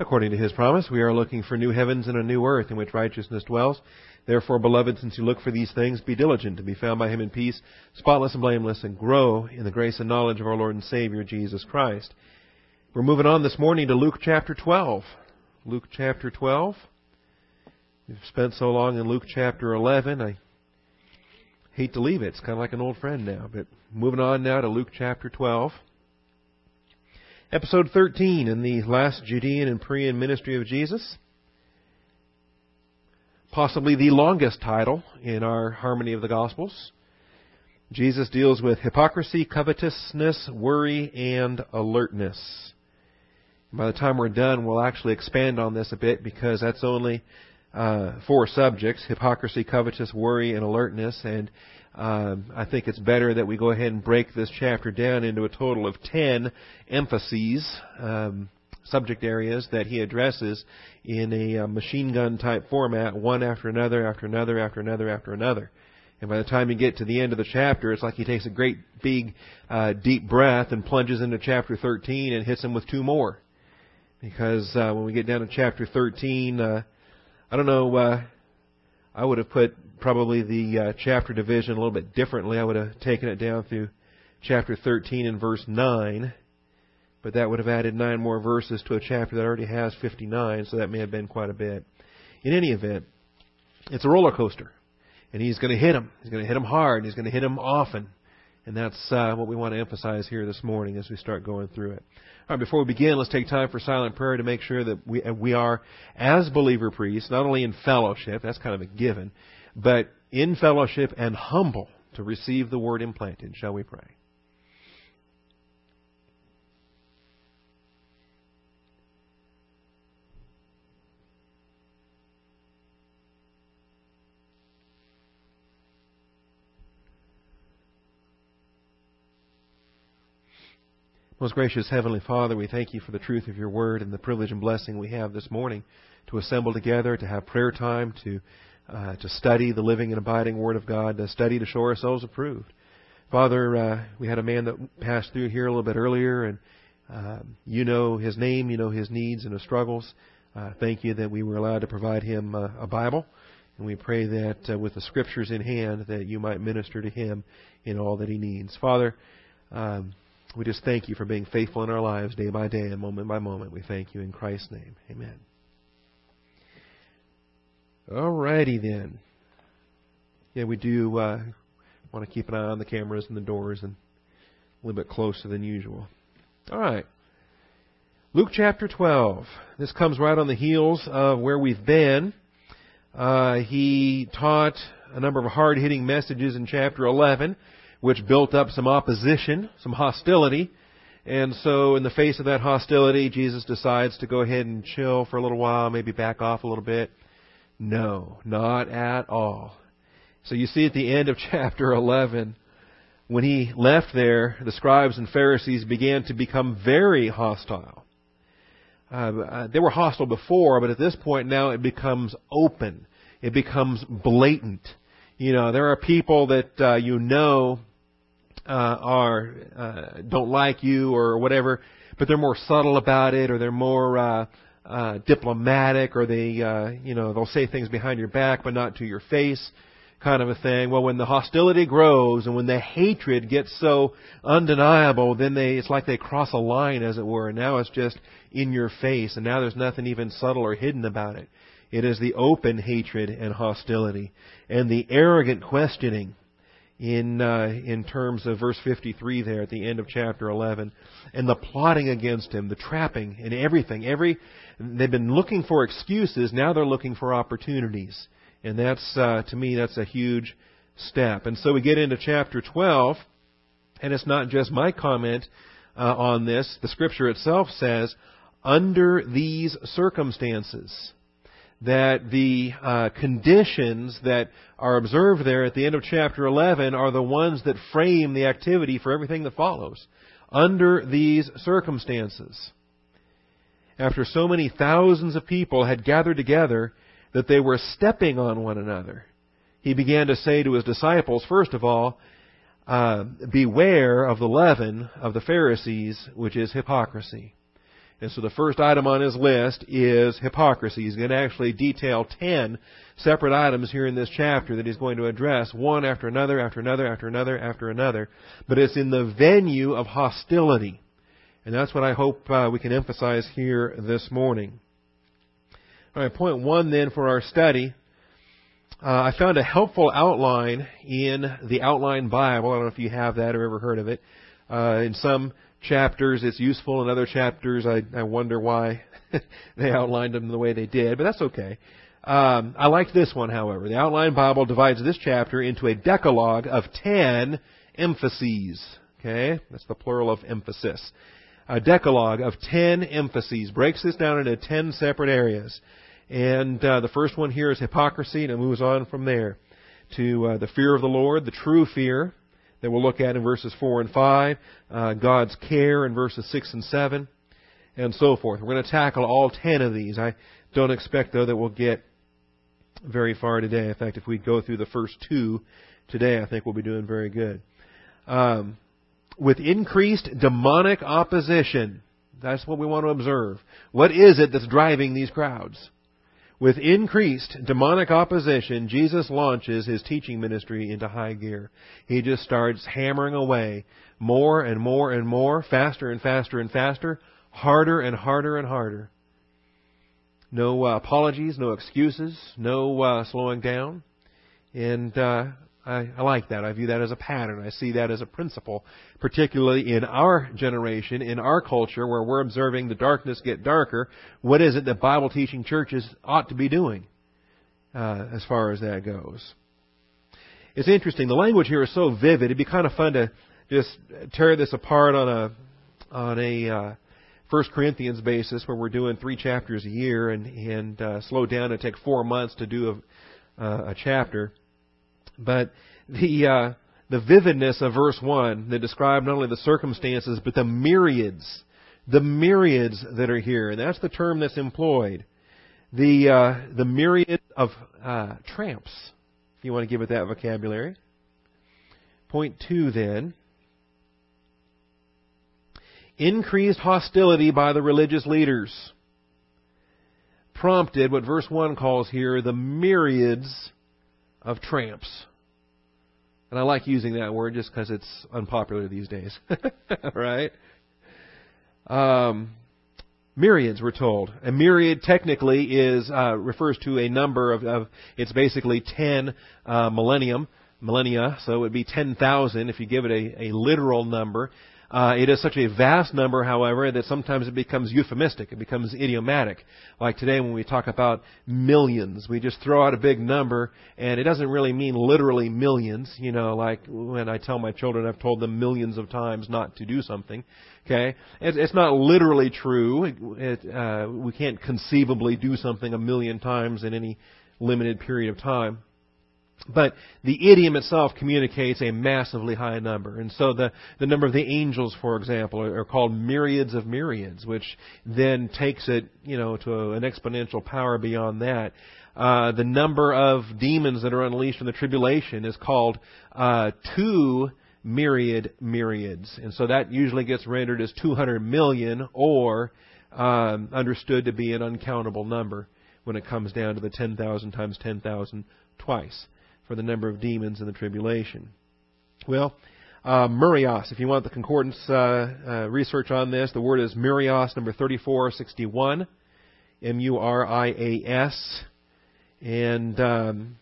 According to his promise, we are looking for new heavens and a new earth in which righteousness dwells. Therefore, beloved, since you look for these things, be diligent to be found by him in peace, spotless and blameless, and grow in the grace and knowledge of our Lord and Savior, Jesus Christ. We're moving on this morning to Luke chapter 12. Luke chapter 12. We've spent so long in Luke chapter 11, I hate to leave it. It's kind of like an old friend now. But moving on now to Luke chapter 12. Episode 13 in the last Judean and Perean ministry of Jesus. Possibly the longest title in our Harmony of the Gospels. Jesus deals with hypocrisy, covetousness, worry, and alertness. By the time we're done, we'll actually expand on this a bit because that's only uh, four subjects hypocrisy, covetous, worry, and alertness. And um, I think it's better that we go ahead and break this chapter down into a total of ten emphases, um, subject areas that he addresses in a uh, machine gun type format, one after another, after another, after another, after another. And by the time you get to the end of the chapter, it's like he takes a great big uh, deep breath and plunges into chapter 13 and hits him with two more. Because uh, when we get down to chapter 13, uh, I don't know, uh, I would have put probably the uh, chapter division a little bit differently. I would have taken it down through chapter 13 and verse 9, but that would have added nine more verses to a chapter that already has 59, so that may have been quite a bit. In any event, it's a roller coaster, and he's going to hit him. He's going to hit him hard. and He's going to hit him often, and that's uh, what we want to emphasize here this morning as we start going through it. All right, before we begin, let's take time for silent prayer to make sure that we, we are, as believer priests, not only in fellowship, that's kind of a given, but in fellowship and humble to receive the word implanted. Shall we pray? Most gracious Heavenly Father, we thank you for the truth of your word and the privilege and blessing we have this morning to assemble together, to have prayer time, to uh, to study the living and abiding Word of God, to study to show ourselves approved. Father, uh, we had a man that passed through here a little bit earlier, and uh, you know his name, you know his needs and his struggles. Uh, thank you that we were allowed to provide him uh, a Bible, and we pray that uh, with the Scriptures in hand, that you might minister to him in all that he needs. Father, um, we just thank you for being faithful in our lives day by day and moment by moment. We thank you in Christ's name. Amen. Alrighty then. Yeah, we do uh, want to keep an eye on the cameras and the doors and a little bit closer than usual. All right. Luke chapter 12. This comes right on the heels of where we've been. Uh, he taught a number of hard hitting messages in chapter 11, which built up some opposition, some hostility. And so, in the face of that hostility, Jesus decides to go ahead and chill for a little while, maybe back off a little bit. No, not at all. So you see at the end of chapter 11, when he left there, the scribes and Pharisees began to become very hostile. Uh, uh, they were hostile before, but at this point now it becomes open. It becomes blatant. You know, there are people that uh, you know uh, are uh, don't like you or whatever, but they're more subtle about it, or they're more uh, uh, diplomatic or they, uh, you know, they'll say things behind your back but not to your face kind of a thing. Well, when the hostility grows and when the hatred gets so undeniable, then they, it's like they cross a line as it were. And now it's just in your face and now there's nothing even subtle or hidden about it. It is the open hatred and hostility and the arrogant questioning in uh, in terms of verse 53 there at the end of chapter 11 and the plotting against him the trapping and everything every they've been looking for excuses now they're looking for opportunities. And that's uh, to me that's a huge step. And so we get into chapter 12 and it's not just my comment uh, on this. The scripture itself says under these circumstances that the uh, conditions that are observed there at the end of chapter 11 are the ones that frame the activity for everything that follows. Under these circumstances, after so many thousands of people had gathered together that they were stepping on one another, he began to say to his disciples, first of all, uh, beware of the leaven of the Pharisees, which is hypocrisy. And so the first item on his list is hypocrisy. He's going to actually detail ten separate items here in this chapter that he's going to address, one after another, after another, after another, after another. But it's in the venue of hostility. And that's what I hope uh, we can emphasize here this morning. All right, point one then for our study. Uh, I found a helpful outline in the Outline Bible. I don't know if you have that or ever heard of it. Uh, in some chapters it's useful. In other chapters, I, I wonder why they outlined them the way they did, but that's okay. Um, I like this one, however. The Outline Bible divides this chapter into a decalogue of ten emphases. Okay, that's the plural of emphasis. A decalogue of ten emphases breaks this down into ten separate areas. And uh, the first one here is hypocrisy, and it moves on from there to uh, the fear of the Lord, the true fear, that we'll look at in verses 4 and 5, uh, God's care in verses 6 and 7, and so forth. We're going to tackle all 10 of these. I don't expect, though, that we'll get very far today. In fact, if we go through the first two today, I think we'll be doing very good. Um, with increased demonic opposition, that's what we want to observe. What is it that's driving these crowds? With increased demonic opposition, Jesus launches his teaching ministry into high gear. He just starts hammering away more and more and more, faster and faster and faster, harder and harder and harder. No uh, apologies, no excuses, no uh, slowing down. And uh, I, I like that. I view that as a pattern. I see that as a principle, particularly in our generation, in our culture, where we're observing the darkness get darker. What is it that Bible teaching churches ought to be doing uh, as far as that goes? It's interesting. The language here is so vivid. It'd be kind of fun to just tear this apart on a on a uh, First Corinthians basis, where we're doing three chapters a year, and and uh, slow down and take four months to do a, uh, a chapter. But the uh, the vividness of verse one that describes not only the circumstances but the myriads, the myriads that are here, and that's the term that's employed. The uh, the myriad of uh, tramps, if you want to give it that vocabulary. Point two then. Increased hostility by the religious leaders prompted what verse 1 calls here the myriads of tramps. And I like using that word just because it's unpopular these days. right? Um, myriads, we're told. A myriad technically is uh, refers to a number of, of it's basically ten uh, millennium millennia, so it would be ten thousand if you give it a, a literal number. Uh, it is such a vast number, however, that sometimes it becomes euphemistic. It becomes idiomatic. Like today when we talk about millions, we just throw out a big number and it doesn't really mean literally millions. You know, like when I tell my children, I've told them millions of times not to do something. Okay? It's, it's not literally true. It, uh, we can't conceivably do something a million times in any limited period of time. But the idiom itself communicates a massively high number. And so the, the number of the angels, for example, are, are called myriads of myriads, which then takes it, you know, to a, an exponential power beyond that. Uh, the number of demons that are unleashed in the tribulation is called uh, two myriad myriads. And so that usually gets rendered as 200 million or um, understood to be an uncountable number when it comes down to the 10,000 times 10,000 twice for the number of demons in the tribulation. Well, uh, Murias, if you want the concordance uh, uh, research on this, the word is Murias, number 3461, M-U-R-I-A-S, and um,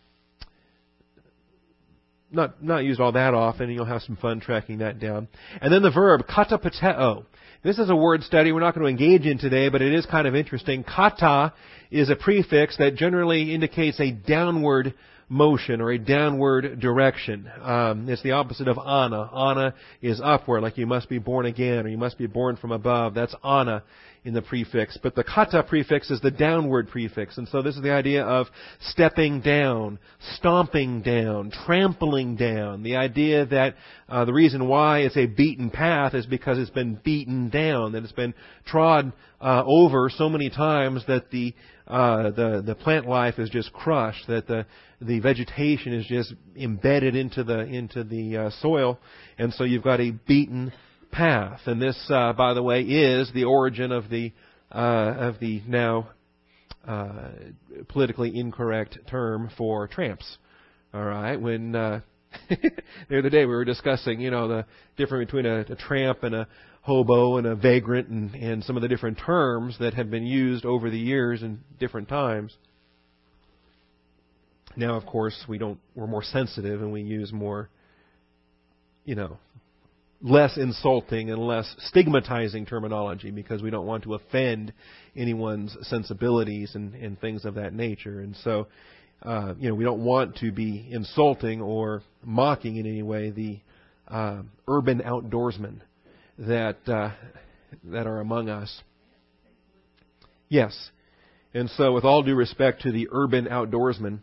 not not used all that often. You'll have some fun tracking that down. And then the verb katapateo. This is a word study we're not going to engage in today, but it is kind of interesting. Kata is a prefix that generally indicates a downward motion or a downward direction. Um, it's the opposite of ana. Ana is upward, like you must be born again or you must be born from above. That's ana in the prefix. But the kata prefix is the downward prefix. And so this is the idea of stepping down, stomping down, trampling down. The idea that uh, the reason why it's a beaten path is because it's been beaten down, that it's been trod uh, over so many times that the uh, the the plant life is just crushed, that the the vegetation is just embedded into the into the uh, soil, and so you've got a beaten path. And this, uh, by the way, is the origin of the uh, of the now uh, politically incorrect term for tramps. All right, when uh, the other day we were discussing, you know, the difference between a, a tramp and a hobo and a vagrant, and, and some of the different terms that have been used over the years in different times. Now, of course, we don't. We're more sensitive, and we use more, you know, less insulting and less stigmatizing terminology because we don't want to offend anyone's sensibilities and, and things of that nature. And so, uh, you know, we don't want to be insulting or mocking in any way the uh, urban outdoorsmen that uh, that are among us. Yes, and so with all due respect to the urban outdoorsmen,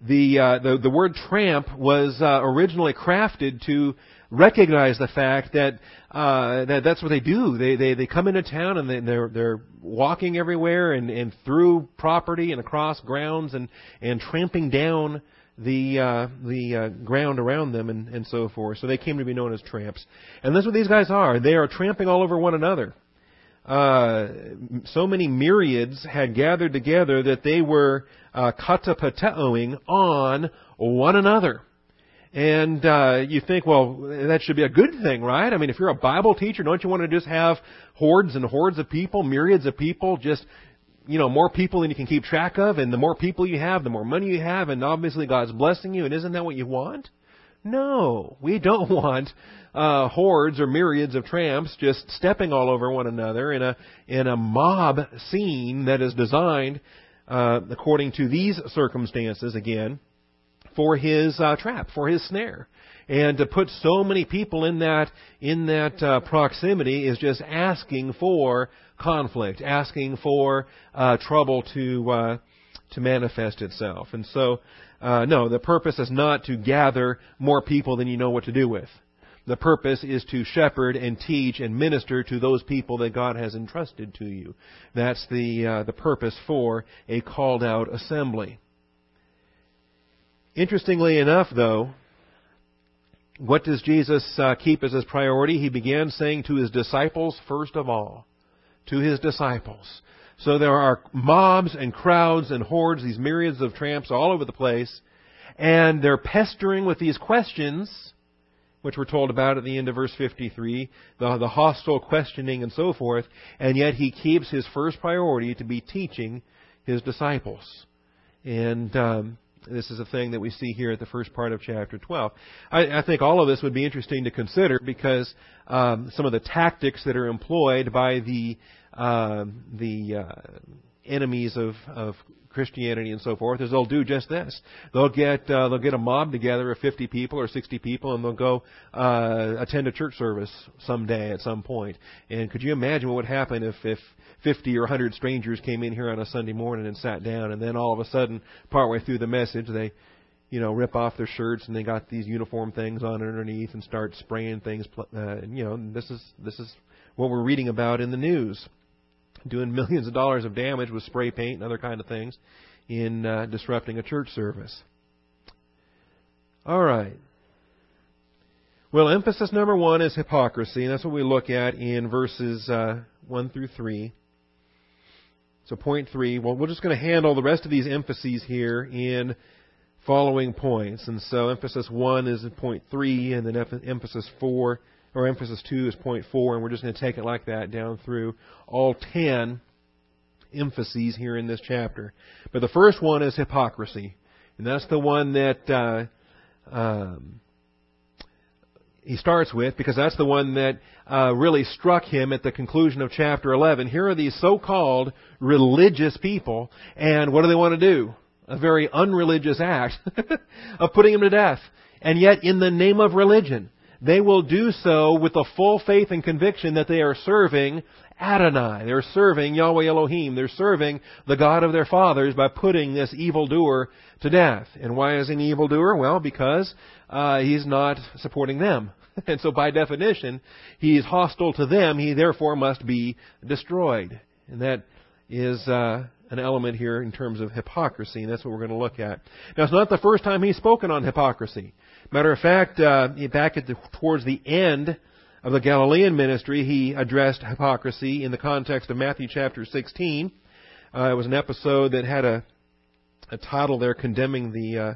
the uh, the, the word tramp was uh, originally crafted to recognize the fact that uh, that that's what they do. They they they come into town and they, they're they're walking everywhere and and through property and across grounds and and tramping down the uh, the uh, ground around them and and so forth. So they came to be known as tramps. And that's what these guys are. They are tramping all over one another. Uh, so many myriads had gathered together that they were uh, katapateoing on one another. And uh, you think, well, that should be a good thing, right? I mean, if you're a Bible teacher, don't you want to just have hordes and hordes of people, myriads of people, just you know, more people than you can keep track of, and the more people you have, the more money you have, and obviously God's blessing you, and isn't that what you want? No, we don't want uh, hordes or myriads of tramps just stepping all over one another in a in a mob scene that is designed uh, according to these circumstances again for his uh, trap, for his snare. And to put so many people in that in that uh, proximity is just asking for conflict, asking for uh, trouble to uh, to manifest itself. And so, uh, no, the purpose is not to gather more people than you know what to do with. The purpose is to shepherd and teach and minister to those people that God has entrusted to you. That's the uh, the purpose for a called out assembly. Interestingly enough, though, what does Jesus uh, keep as his priority? He began saying to his disciples first of all. To his disciples. So there are mobs and crowds and hordes, these myriads of tramps all over the place, and they're pestering with these questions, which we're told about at the end of verse 53, the, the hostile questioning and so forth, and yet he keeps his first priority to be teaching his disciples. And um, this is a thing that we see here at the first part of chapter 12. I, I think all of this would be interesting to consider because um, some of the tactics that are employed by the uh, the uh, enemies of, of Christianity and so forth is they'll do just this. They'll get uh, they'll get a mob together of 50 people or 60 people, and they'll go uh, attend a church service someday at some point. And could you imagine what would happen if if 50 or 100 strangers came in here on a Sunday morning and sat down, and then all of a sudden, partway through the message, they, you know, rip off their shirts and they got these uniform things on underneath and start spraying things. Uh, you know, this is this is what we're reading about in the news, doing millions of dollars of damage with spray paint and other kind of things in uh, disrupting a church service. All right. Well, emphasis number one is hypocrisy, and that's what we look at in verses uh, 1 through 3. So point three, well, we're just going to handle the rest of these emphases here in following points. And so emphasis one is in point three, and then emphasis four, or emphasis two is point four, and we're just going to take it like that down through all ten emphases here in this chapter. But the first one is hypocrisy. And that's the one that uh, um, he starts with because that's the one that uh, really struck him at the conclusion of chapter 11. Here are these so-called religious people, and what do they want to do? A very unreligious act of putting him to death. And yet, in the name of religion, they will do so with the full faith and conviction that they are serving Adonai. They're serving Yahweh Elohim. They're serving the God of their fathers by putting this evildoer to death. And why is he an evildoer? Well, because uh, he's not supporting them. And so by definition, he is hostile to them. He therefore must be destroyed. And that is uh, an element here in terms of hypocrisy, and that's what we're going to look at. Now, it's not the first time he's spoken on hypocrisy. Matter of fact, uh, back at the, towards the end of the Galilean ministry, he addressed hypocrisy in the context of Matthew chapter 16. Uh, it was an episode that had a, a title there condemning the uh,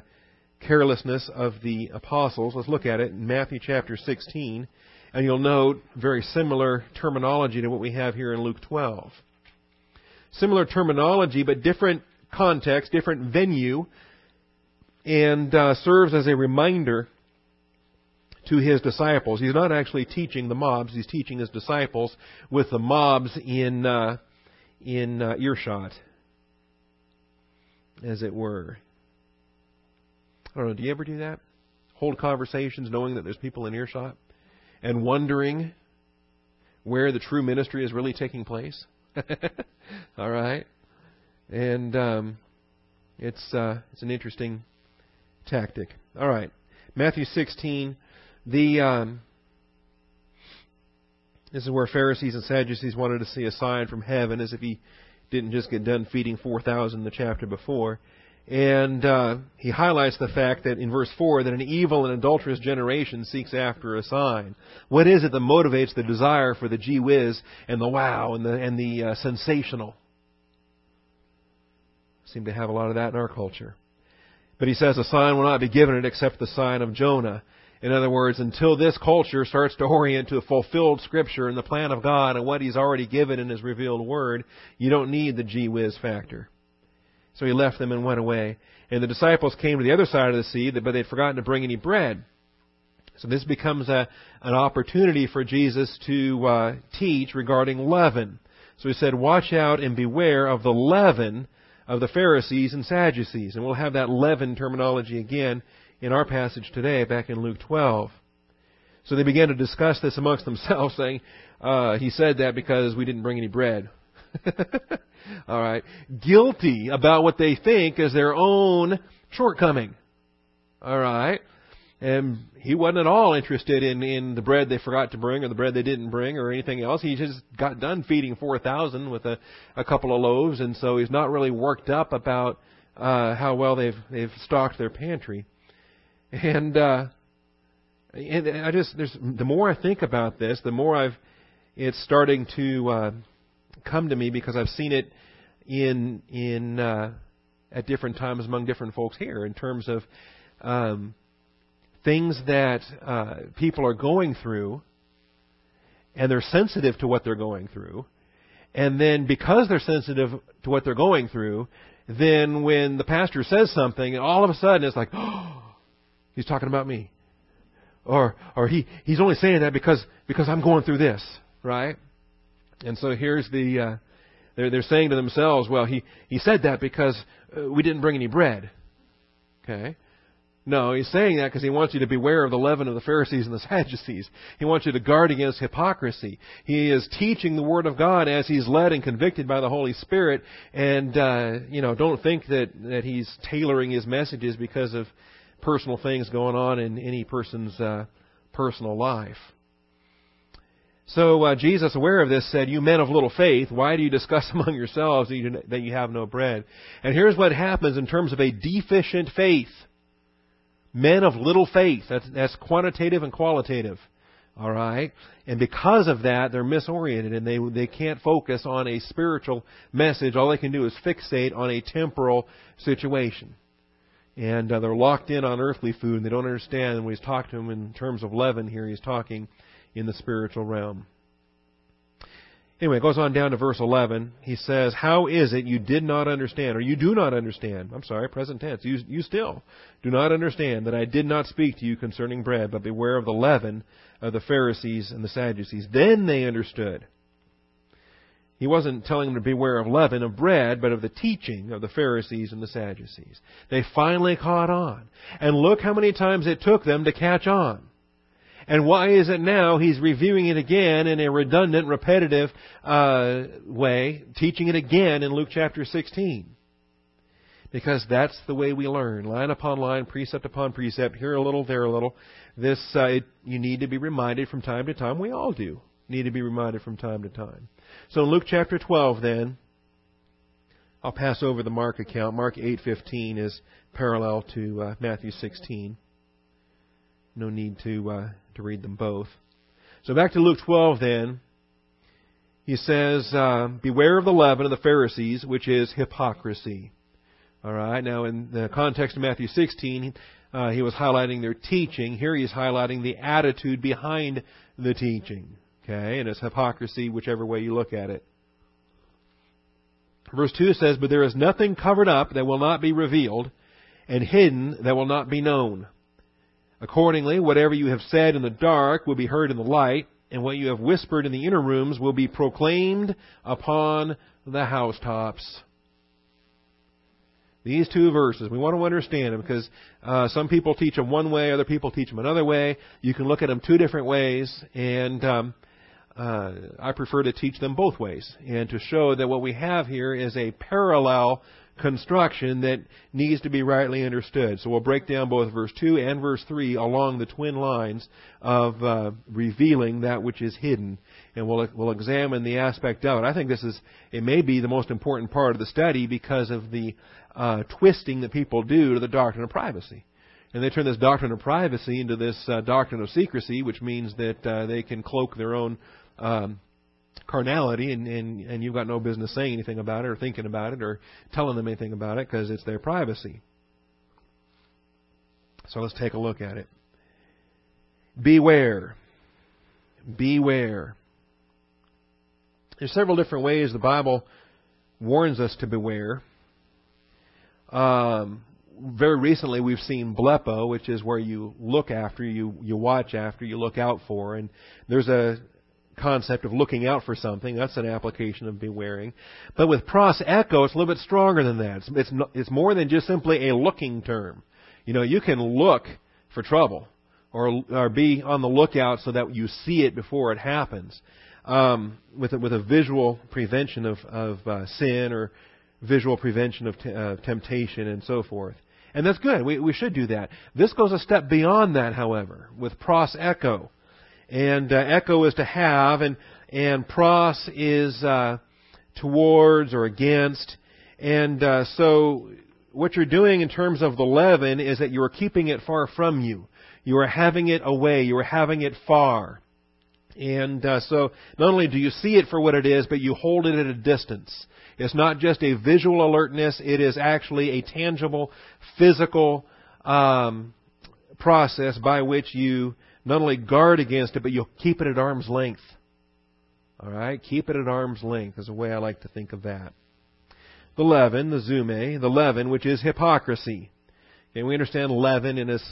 carelessness of the apostles. Let's look at it in Matthew chapter 16, and you'll note very similar terminology to what we have here in Luke 12. Similar terminology, but different context, different venue, and uh, serves as a reminder to his disciples. He's not actually teaching the mobs; he's teaching his disciples with the mobs in uh, in uh, earshot, as it were. I don't know. Do you ever do that? Hold conversations knowing that there's people in earshot, and wondering where the true ministry is really taking place. All right, and um, it's uh, it's an interesting tactic. All right, Matthew 16. The um, this is where Pharisees and Sadducees wanted to see a sign from heaven, as if he didn't just get done feeding 4,000 the chapter before. And uh, he highlights the fact that in verse 4 that an evil and adulterous generation seeks after a sign. What is it that motivates the desire for the gee whiz and the wow and the, and the uh, sensational? Seem to have a lot of that in our culture. But he says a sign will not be given it except the sign of Jonah. In other words, until this culture starts to orient to a fulfilled Scripture and the plan of God and what He's already given in His revealed Word, you don't need the gee whiz factor. So He left them and went away. And the disciples came to the other side of the sea, but they'd forgotten to bring any bread. So this becomes a, an opportunity for Jesus to uh, teach regarding leaven. So he said, Watch out and beware of the leaven of the Pharisees and Sadducees. And we'll have that leaven terminology again in our passage today, back in Luke 12. So they began to discuss this amongst themselves, saying, uh, He said that because we didn't bring any bread. All right. Guilty about what they think is their own shortcoming. All right. And he wasn't at all interested in, in the bread they forgot to bring or the bread they didn't bring or anything else. He just got done feeding 4,000 with a, a couple of loaves, and so he's not really worked up about uh, how well they've, they've stocked their pantry. And, uh, and I just, there's, the more I think about this, the more I've, it's starting to, uh, come to me because I've seen it in, in, uh, at different times among different folks here in terms of, um, things that, uh, people are going through and they're sensitive to what they're going through. And then because they're sensitive to what they're going through, then when the pastor says something, all of a sudden it's like, oh, He's talking about me. Or, or he, he's only saying that because, because I'm going through this, right? And so here's the, uh, they're, they're saying to themselves, well, he, he said that because uh, we didn't bring any bread. Okay? No, he's saying that because he wants you to beware of the leaven of the Pharisees and the Sadducees. He wants you to guard against hypocrisy. He is teaching the Word of God as he's led and convicted by the Holy Spirit. And, uh, you know, don't think that, that he's tailoring his messages because of personal things going on in any person's uh, personal life. So uh, Jesus, aware of this, said, "You men of little faith, why do you discuss among yourselves that you, that you have no bread?" And here's what happens in terms of a deficient faith. Men of little faith. That's, that's quantitative and qualitative. All right? And because of that, they're misoriented and they, they can't focus on a spiritual message. All they can do is fixate on a temporal situation and uh, they're locked in on earthly food, and they don't understand. And when he's talking to them in terms of leaven here, he's talking in the spiritual realm. Anyway, it goes on down to verse 11. He says, How is it you did not understand, or you do not understand? I'm sorry, present tense. You, you still do not understand that I did not speak to you concerning bread, but beware of the leaven of the Pharisees and the Sadducees. Then they understood he wasn't telling them to beware of leaven of bread, but of the teaching of the Pharisees and the Sadducees. They finally caught on. And look how many times it took them to catch on. And why is it now he's reviewing it again in a redundant, repetitive uh, way, teaching it again in Luke chapter 16? Because that's the way we learn, line upon line, precept upon precept, here a little, there a little. This uh, it, you need to be reminded from time to time. We all do need to be reminded from time to time. So in Luke chapter 12 then, I'll pass over the Mark account. Mark 8:15 is parallel to uh, Matthew 16. No need to uh, to read them both. So back to Luke 12 then. He says, uh, Beware of the leaven of the Pharisees, which is hypocrisy. All right. Now, in the context of Matthew 16, uh, he was highlighting their teaching. Here he's highlighting the attitude behind the teaching. Okay, and it's hypocrisy, whichever way you look at it. Verse 2 says, But there is nothing covered up that will not be revealed, and hidden that will not be known. Accordingly, whatever you have said in the dark will be heard in the light, and what you have whispered in the inner rooms will be proclaimed upon the housetops. These two verses, we want to understand them because uh, some people teach them one way, other people teach them another way. You can look at them two different ways, and um, uh, I prefer to teach them both ways and to show that what we have here is a parallel construction that needs to be rightly understood. So we'll break down both verse 2 and verse 3 along the twin lines of uh, revealing that which is hidden. And we'll, we'll examine the aspect of it. I think this is, it may be the most important part of the study because of the uh, twisting that people do to the doctrine of privacy. And they turn this doctrine of privacy into this uh, doctrine of secrecy, which means that uh, they can cloak their own um, carnality, and, and and you've got no business saying anything about it, or thinking about it, or telling them anything about it, because it's their privacy. So let's take a look at it. Beware. Beware. There's several different ways the Bible warns us to beware. Um, very recently, we've seen blepo, which is where you look after, you you watch after, you look out for, and there's a concept of looking out for something. That's an application of bewaring. But with pros echo, it's a little bit stronger than that. It's, it's, it's more than just simply a looking term. You know, you can look for trouble or, or be on the lookout so that you see it before it happens. Um, with a, with a visual prevention of, of uh, sin or visual prevention of uh, temptation and so forth. And that's good. We, we should do that. This goes a step beyond that, however, with pros echo. And uh, echo is to have, and and pros is uh, towards or against. And uh, so, what you're doing in terms of the leaven is that you are keeping it far from you. You are having it away. You are having it far. And uh, so, not only do you see it for what it is, but you hold it at a distance. It's not just a visual alertness; it is actually a tangible, physical um, process by which you not only guard against it, but you'll keep it at arm's length. All right? Keep it at arm's length is the way I like to think of that. The leaven, the zume, the leaven, which is hypocrisy. Okay, we understand leaven in its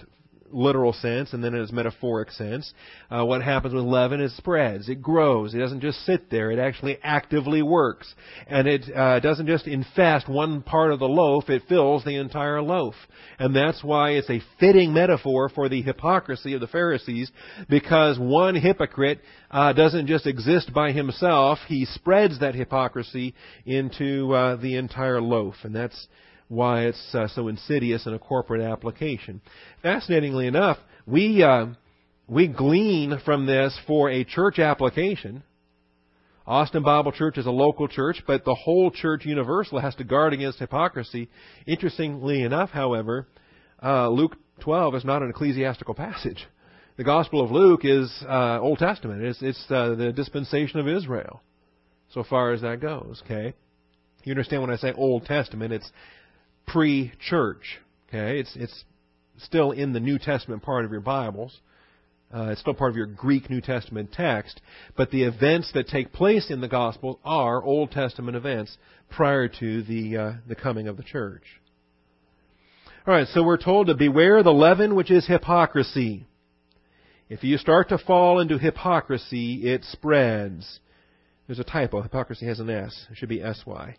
literal sense and then in its metaphoric sense. Uh, what happens with leaven is spreads, it grows. It doesn't just sit there. It actually actively works, and it uh, doesn't just infest one part of the loaf. It fills the entire loaf, and that's why it's a fitting metaphor for the hypocrisy of the Pharisees, because one hypocrite uh, doesn't just exist by himself. He spreads that hypocrisy into uh, the entire loaf, and that's why it's uh, so insidious in a corporate application. Fascinatingly enough, we uh, we glean from this for a church application. Austin Bible Church is a local church, but the whole church universal has to guard against hypocrisy. Interestingly enough, however, uh, Luke 12 is not an ecclesiastical passage. The Gospel of Luke is uh, Old Testament. It's, it's uh, the dispensation of Israel, so far as that goes. Okay, you understand when I say Old Testament? It's pre-church. Okay, it's it's still in the New Testament part of your Bibles. Uh, it's still part of your Greek New Testament text, but the events that take place in the Gospel are Old Testament events prior to the uh, the coming of the church. All right, so we're told to beware the leaven which is hypocrisy. If you start to fall into hypocrisy, it spreads. There's a typo. Hypocrisy has an S. It should be S Y.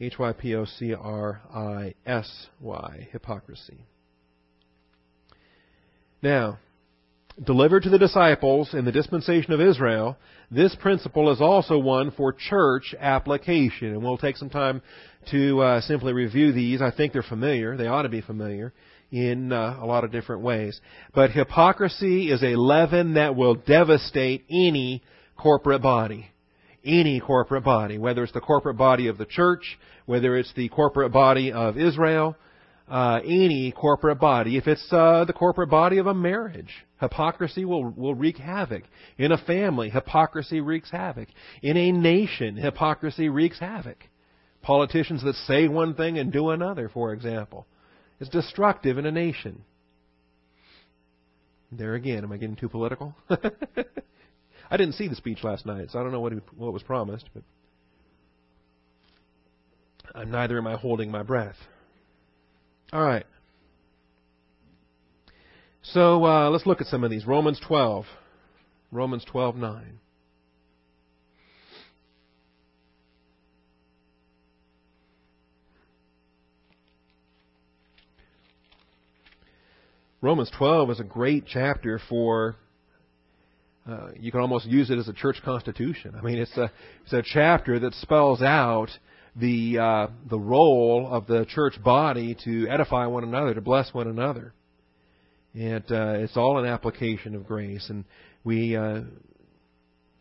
H Y P O C R I S Y, hypocrisy. Now, delivered to the disciples in the dispensation of Israel, this principle is also one for church application. And we'll take some time to uh, simply review these. I think they're familiar. They ought to be familiar in uh, a lot of different ways. But hypocrisy is a leaven that will devastate any corporate body any corporate body, whether it's the corporate body of the church, whether it's the corporate body of Israel, uh, any corporate body. If it's uh, the corporate body of a marriage, hypocrisy will, will wreak havoc. In a family, hypocrisy wreaks havoc. In a nation, hypocrisy wreaks havoc. Politicians that say one thing and do another, for example, is destructive in a nation. There again, am I getting too political? I didn't see the speech last night, so I don't know what, what was promised, but I'm neither am I holding my breath. All right. So uh, let's look at some of these. Romans 12. Romans 12, 9. Romans 12 is a great chapter for. Uh, you can almost use it as a church constitution. I mean, it's a it's a chapter that spells out the uh, the role of the church body to edify one another, to bless one another, and uh, it's all an application of grace, and we uh,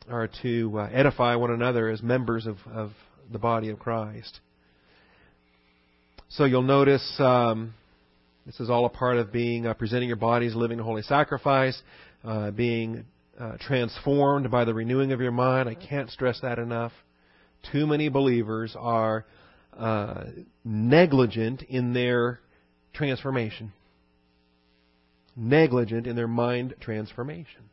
are to uh, edify one another as members of, of the body of Christ. So you'll notice um, this is all a part of being uh, presenting your bodies living a holy sacrifice, uh, being uh, transformed by the renewing of your mind. I can't stress that enough. Too many believers are uh, negligent in their transformation, negligent in their mind transformation.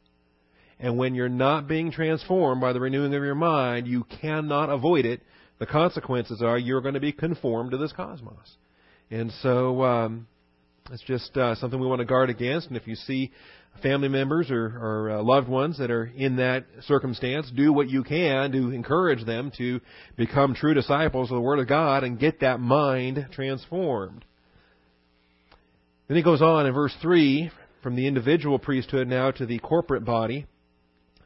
And when you're not being transformed by the renewing of your mind, you cannot avoid it. The consequences are you're going to be conformed to this cosmos. And so, um, it's just uh, something we want to guard against. And if you see family members or, or uh, loved ones that are in that circumstance, do what you can to encourage them to become true disciples of the Word of God and get that mind transformed. Then he goes on in verse 3 from the individual priesthood now to the corporate body.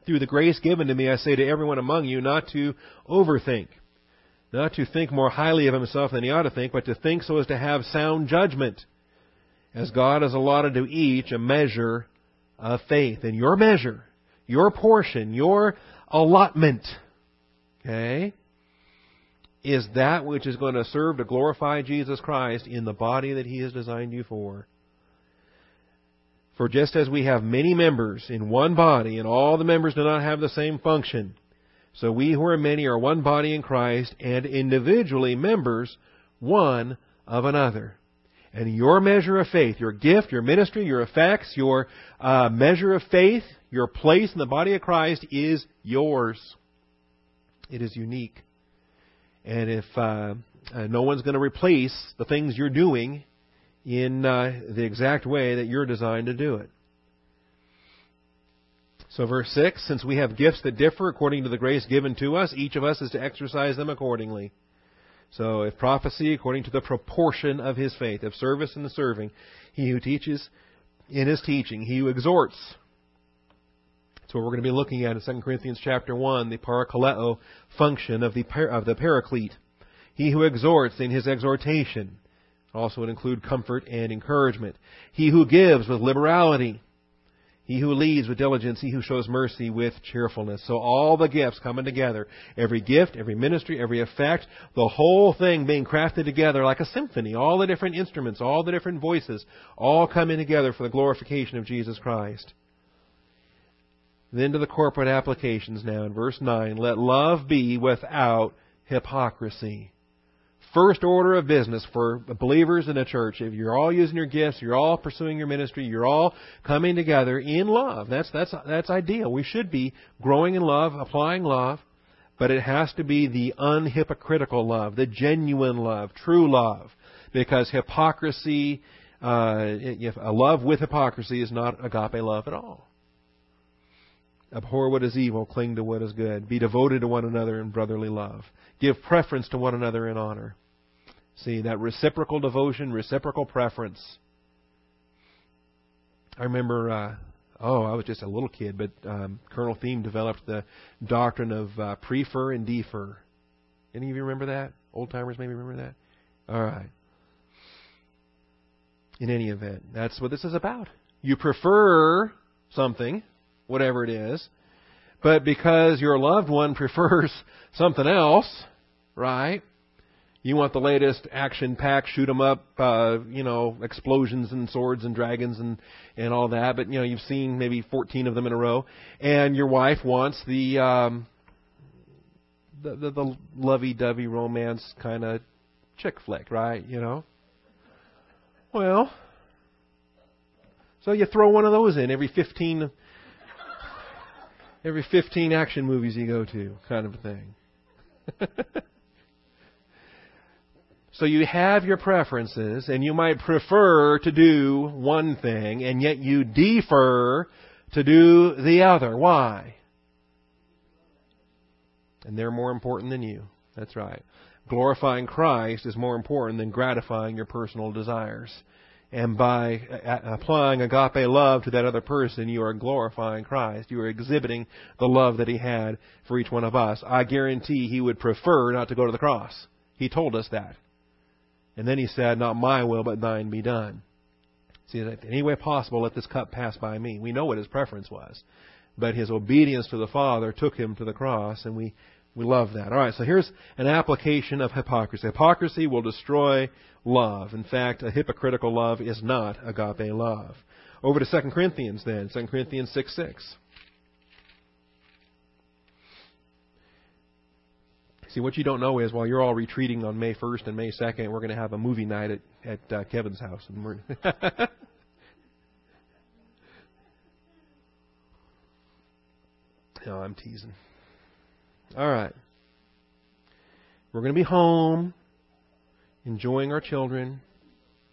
Through the grace given to me, I say to everyone among you not to overthink, not to think more highly of himself than he ought to think, but to think so as to have sound judgment as God has allotted to each a measure of faith. And your measure, your portion, your allotment, okay, is that which is going to serve to glorify Jesus Christ in the body that He has designed you for. For just as we have many members in one body, and all the members do not have the same function, so we who are many are one body in Christ, and individually members one of another. And your measure of faith, your gift, your ministry, your effects, your uh, measure of faith, your place in the body of Christ is yours. It is unique. And if uh, uh, no one's going to replace the things you're doing in uh, the exact way that you're designed to do it. So, verse 6 Since we have gifts that differ according to the grace given to us, each of us is to exercise them accordingly. So, if prophecy, according to the proportion of his faith, of service in the serving, he who teaches in his teaching, he who exhorts. That's what we're going to be looking at in 2 Corinthians chapter 1, the parakaleo function of the, of the paraclete. He who exhorts in his exhortation also would include comfort and encouragement. He who gives with liberality he who leads with diligence, he who shows mercy with cheerfulness. So all the gifts coming together. Every gift, every ministry, every effect, the whole thing being crafted together like a symphony. All the different instruments, all the different voices, all coming together for the glorification of Jesus Christ. Then to the corporate applications now in verse 9. Let love be without hypocrisy first order of business for believers in a church. If you're all using your gifts, you're all pursuing your ministry, you're all coming together in love. That's that's that's ideal. We should be growing in love, applying love, but it has to be the unhypocritical love, the genuine love, true love, because hypocrisy, uh, if a love with hypocrisy is not agape love at all. Abhor what is evil, cling to what is good. Be devoted to one another in brotherly love. Give preference to one another in honor. See, that reciprocal devotion, reciprocal preference. I remember, uh, oh, I was just a little kid, but um, Colonel Thieme developed the doctrine of uh, prefer and defer. Any of you remember that? Old timers maybe remember that? All right. In any event, that's what this is about. You prefer something, whatever it is, but because your loved one prefers something else, right? You want the latest action pack, shoot 'em up, uh, you know, explosions and swords and dragons and and all that. But you know, you've seen maybe 14 of them in a row, and your wife wants the um, the the, the lovey-dovey romance kind of chick flick, right? You know. Well, so you throw one of those in every 15 every 15 action movies you go to, kind of a thing. so you have your preferences, and you might prefer to do one thing, and yet you defer to do the other. Why? And they're more important than you. That's right. Glorifying Christ is more important than gratifying your personal desires. And by uh, applying agape love to that other person, you are glorifying Christ. You are exhibiting the love that He had for each one of us. I guarantee He would prefer not to go to the cross. He told us that. And then He said, Not my will, but thine be done. See, in any way possible, let this cup pass by me. We know what His preference was. But His obedience to the Father took Him to the cross, and we, we love that. All right, so here's an application of hypocrisy. Hypocrisy will destroy love. In fact, a hypocritical love is not agape love. Over to 2 Corinthians then, 2 Corinthians 6 6. See, what you don't know is while you're all retreating on May 1st and May 2nd, we're going to have a movie night at, at uh, Kevin's house. And we're no, I'm teasing. All right. We're going to be home enjoying our children.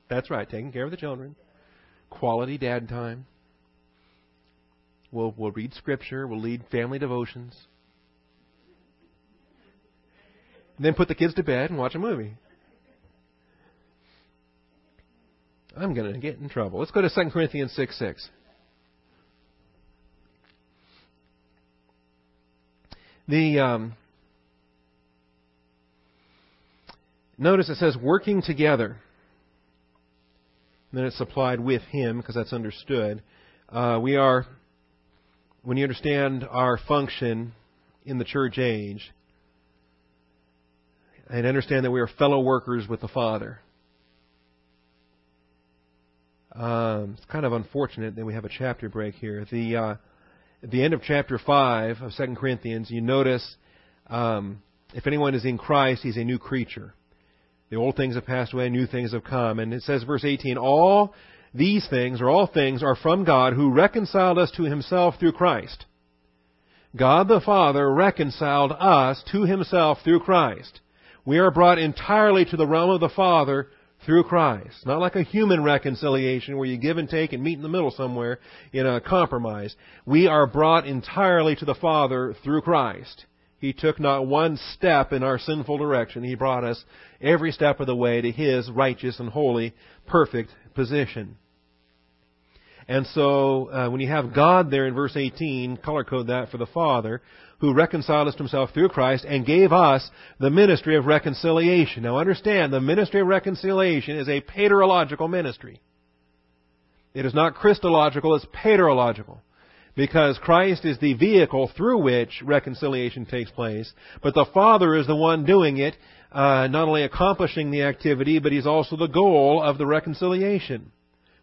That's right, taking care of the children. Quality dad time. We'll, we'll read scripture. We'll lead family devotions. And then put the kids to bed and watch a movie. I'm going to get in trouble. Let's go to 2 Corinthians 6 6. The um, Notice it says working together. And then it's supplied with him because that's understood. Uh, we are, when you understand our function in the church age, and understand that we are fellow workers with the Father. Um, it's kind of unfortunate that we have a chapter break here. The uh, at the end of chapter five of Second Corinthians, you notice um, if anyone is in Christ, he's a new creature. The old things have passed away, new things have come. And it says, verse 18, all these things, or all things, are from God who reconciled us to himself through Christ. God the Father reconciled us to himself through Christ. We are brought entirely to the realm of the Father through Christ. Not like a human reconciliation where you give and take and meet in the middle somewhere in a compromise. We are brought entirely to the Father through Christ. He took not one step in our sinful direction. He brought us every step of the way to His righteous and holy, perfect position. And so, uh, when you have God there in verse 18, color code that for the Father, who to Himself through Christ and gave us the ministry of reconciliation. Now understand, the ministry of reconciliation is a paterological ministry. It is not Christological, it's paterological because Christ is the vehicle through which reconciliation takes place, but the Father is the one doing it, uh, not only accomplishing the activity, but He's also the goal of the reconciliation.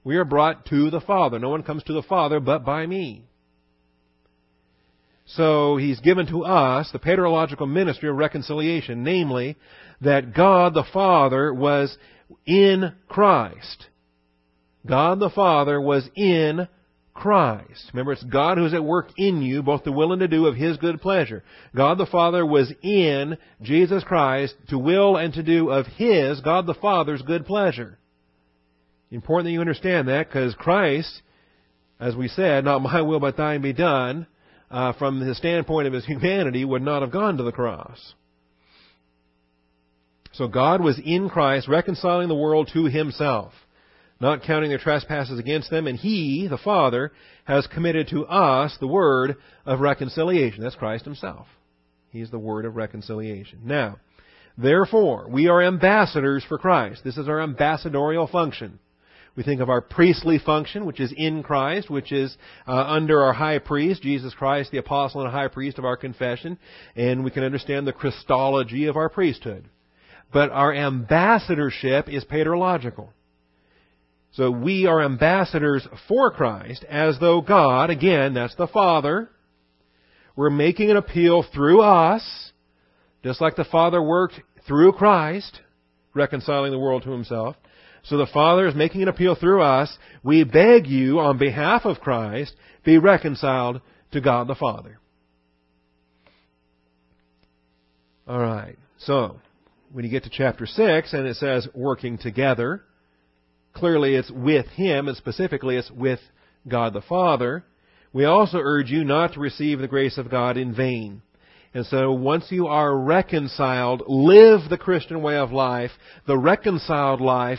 We are brought to the Father. No one comes to the Father but by me. So He's given to us the paterological ministry of reconciliation, namely, that God the Father was in Christ. God the Father was in Christ. Remember, it's God who's at work in you, both the will and to do of His good pleasure. God the Father was in Jesus Christ to will and to do of His, God the Father's good pleasure. Important that you understand that because Christ, as we said, not my will but thine be done, uh, from the standpoint of His humanity, would not have gone to the cross. So God was in Christ reconciling the world to Himself not counting their trespasses against them, and He, the Father, has committed to us the word of reconciliation. That's Christ Himself. He is the word of reconciliation. Now, therefore, we are ambassadors for Christ. This is our ambassadorial function. We think of our priestly function, which is in Christ, which is uh, under our high priest, Jesus Christ, the apostle and high priest of our confession, and we can understand the Christology of our priesthood. but our ambassadorship is paterological. So we are ambassadors for Christ, as though God, again, that's the Father, we're making an appeal through us, just like the Father worked through Christ, reconciling the world to Himself. So the Father is making an appeal through us. We beg you, on behalf of Christ, be reconciled to God the Father. Alright, so, when you get to chapter 6 and it says working together, clearly it's with Him, and specifically it's with God the Father. We also urge you not to receive the grace of God in vain. And so once you are reconciled, live the Christian way of life, the reconciled life,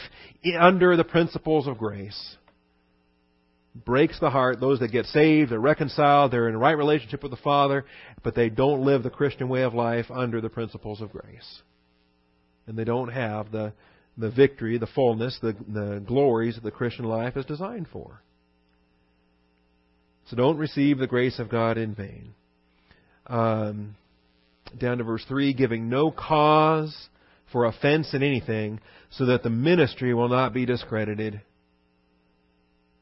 under the principles of grace. Breaks the heart. Those that get saved, they're reconciled, they're in a right relationship with the Father, but they don't live the Christian way of life under the principles of grace. And they don't have the, the victory, the fullness, the, the glories that the Christian life is designed for. So don't receive the grace of God in vain. Um, down to verse 3, giving no cause for offense in anything, so that the ministry will not be discredited.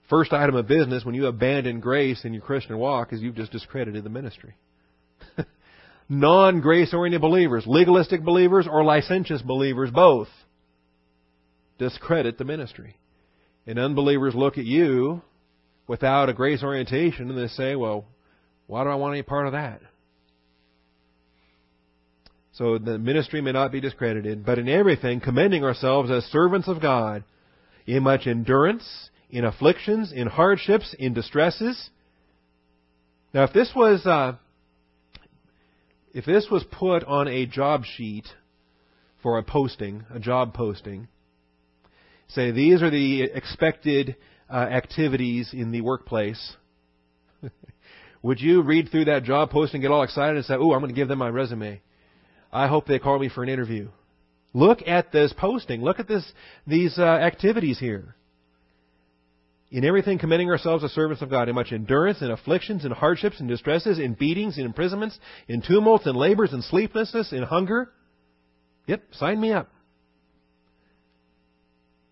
First item of business when you abandon grace in your Christian walk is you've just discredited the ministry. Non grace oriented believers, legalistic believers, or licentious believers, both, discredit the ministry. And unbelievers look at you without a grace orientation and they say, well, why do I want any part of that? So the ministry may not be discredited, but in everything commending ourselves as servants of God, in much endurance, in afflictions, in hardships, in distresses. Now, if this was uh, if this was put on a job sheet for a posting, a job posting, say these are the expected uh, activities in the workplace. Would you read through that job posting, get all excited, and say, "Oh, I'm going to give them my resume"? I hope they call me for an interview. Look at this posting. Look at this, these uh, activities here. In everything, commending ourselves as service of God, in much endurance, in afflictions, in hardships, in distresses, in beatings, in imprisonments, in tumults, in labors, in sleeplessness, in hunger. Yep, sign me up.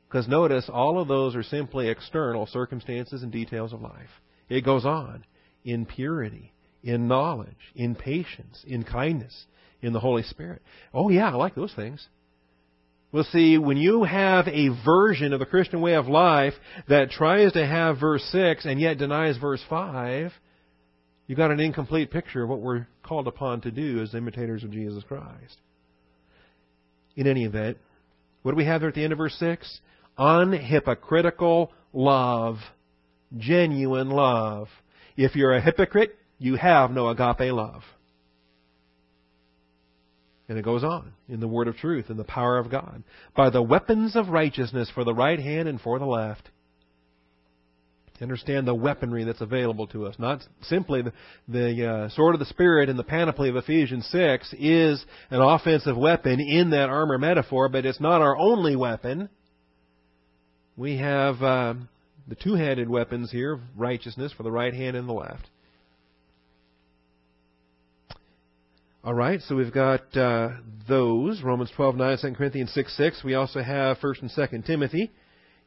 Because notice, all of those are simply external circumstances and details of life. It goes on in purity, in knowledge, in patience, in kindness, in the Holy Spirit. Oh, yeah, I like those things. Well, see, when you have a version of the Christian way of life that tries to have verse 6 and yet denies verse 5, you've got an incomplete picture of what we're called upon to do as imitators of Jesus Christ. In any event, what do we have there at the end of verse 6? Unhypocritical love. Genuine love. If you're a hypocrite, you have no agape love. And it goes on in the word of truth and the power of God. By the weapons of righteousness for the right hand and for the left. Understand the weaponry that's available to us. Not simply the, the uh, sword of the Spirit and the panoply of Ephesians 6 is an offensive weapon in that armor metaphor, but it's not our only weapon. We have uh, the two handed weapons here righteousness for the right hand and the left. All right, so we've got uh, those Romans 12 9, 2 Corinthians 6 6. We also have 1 and 2 Timothy.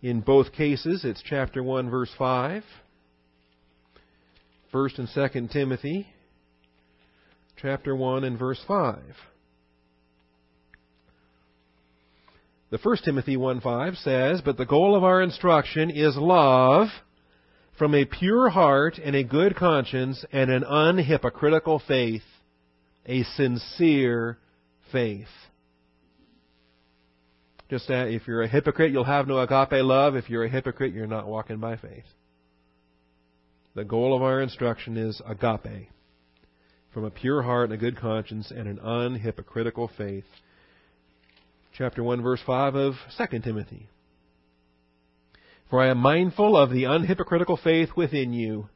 In both cases, it's chapter 1, verse 5. 1 and 2 Timothy, chapter 1 and verse 5. The 1 Timothy 1 5 says, But the goal of our instruction is love from a pure heart and a good conscience and an unhypocritical faith a sincere faith. Just that if you're a hypocrite, you'll have no agape love. If you're a hypocrite, you're not walking by faith. The goal of our instruction is agape, from a pure heart and a good conscience and an unhypocritical faith. Chapter 1, verse 5 of 2 Timothy. For I am mindful of the unhypocritical faith within you.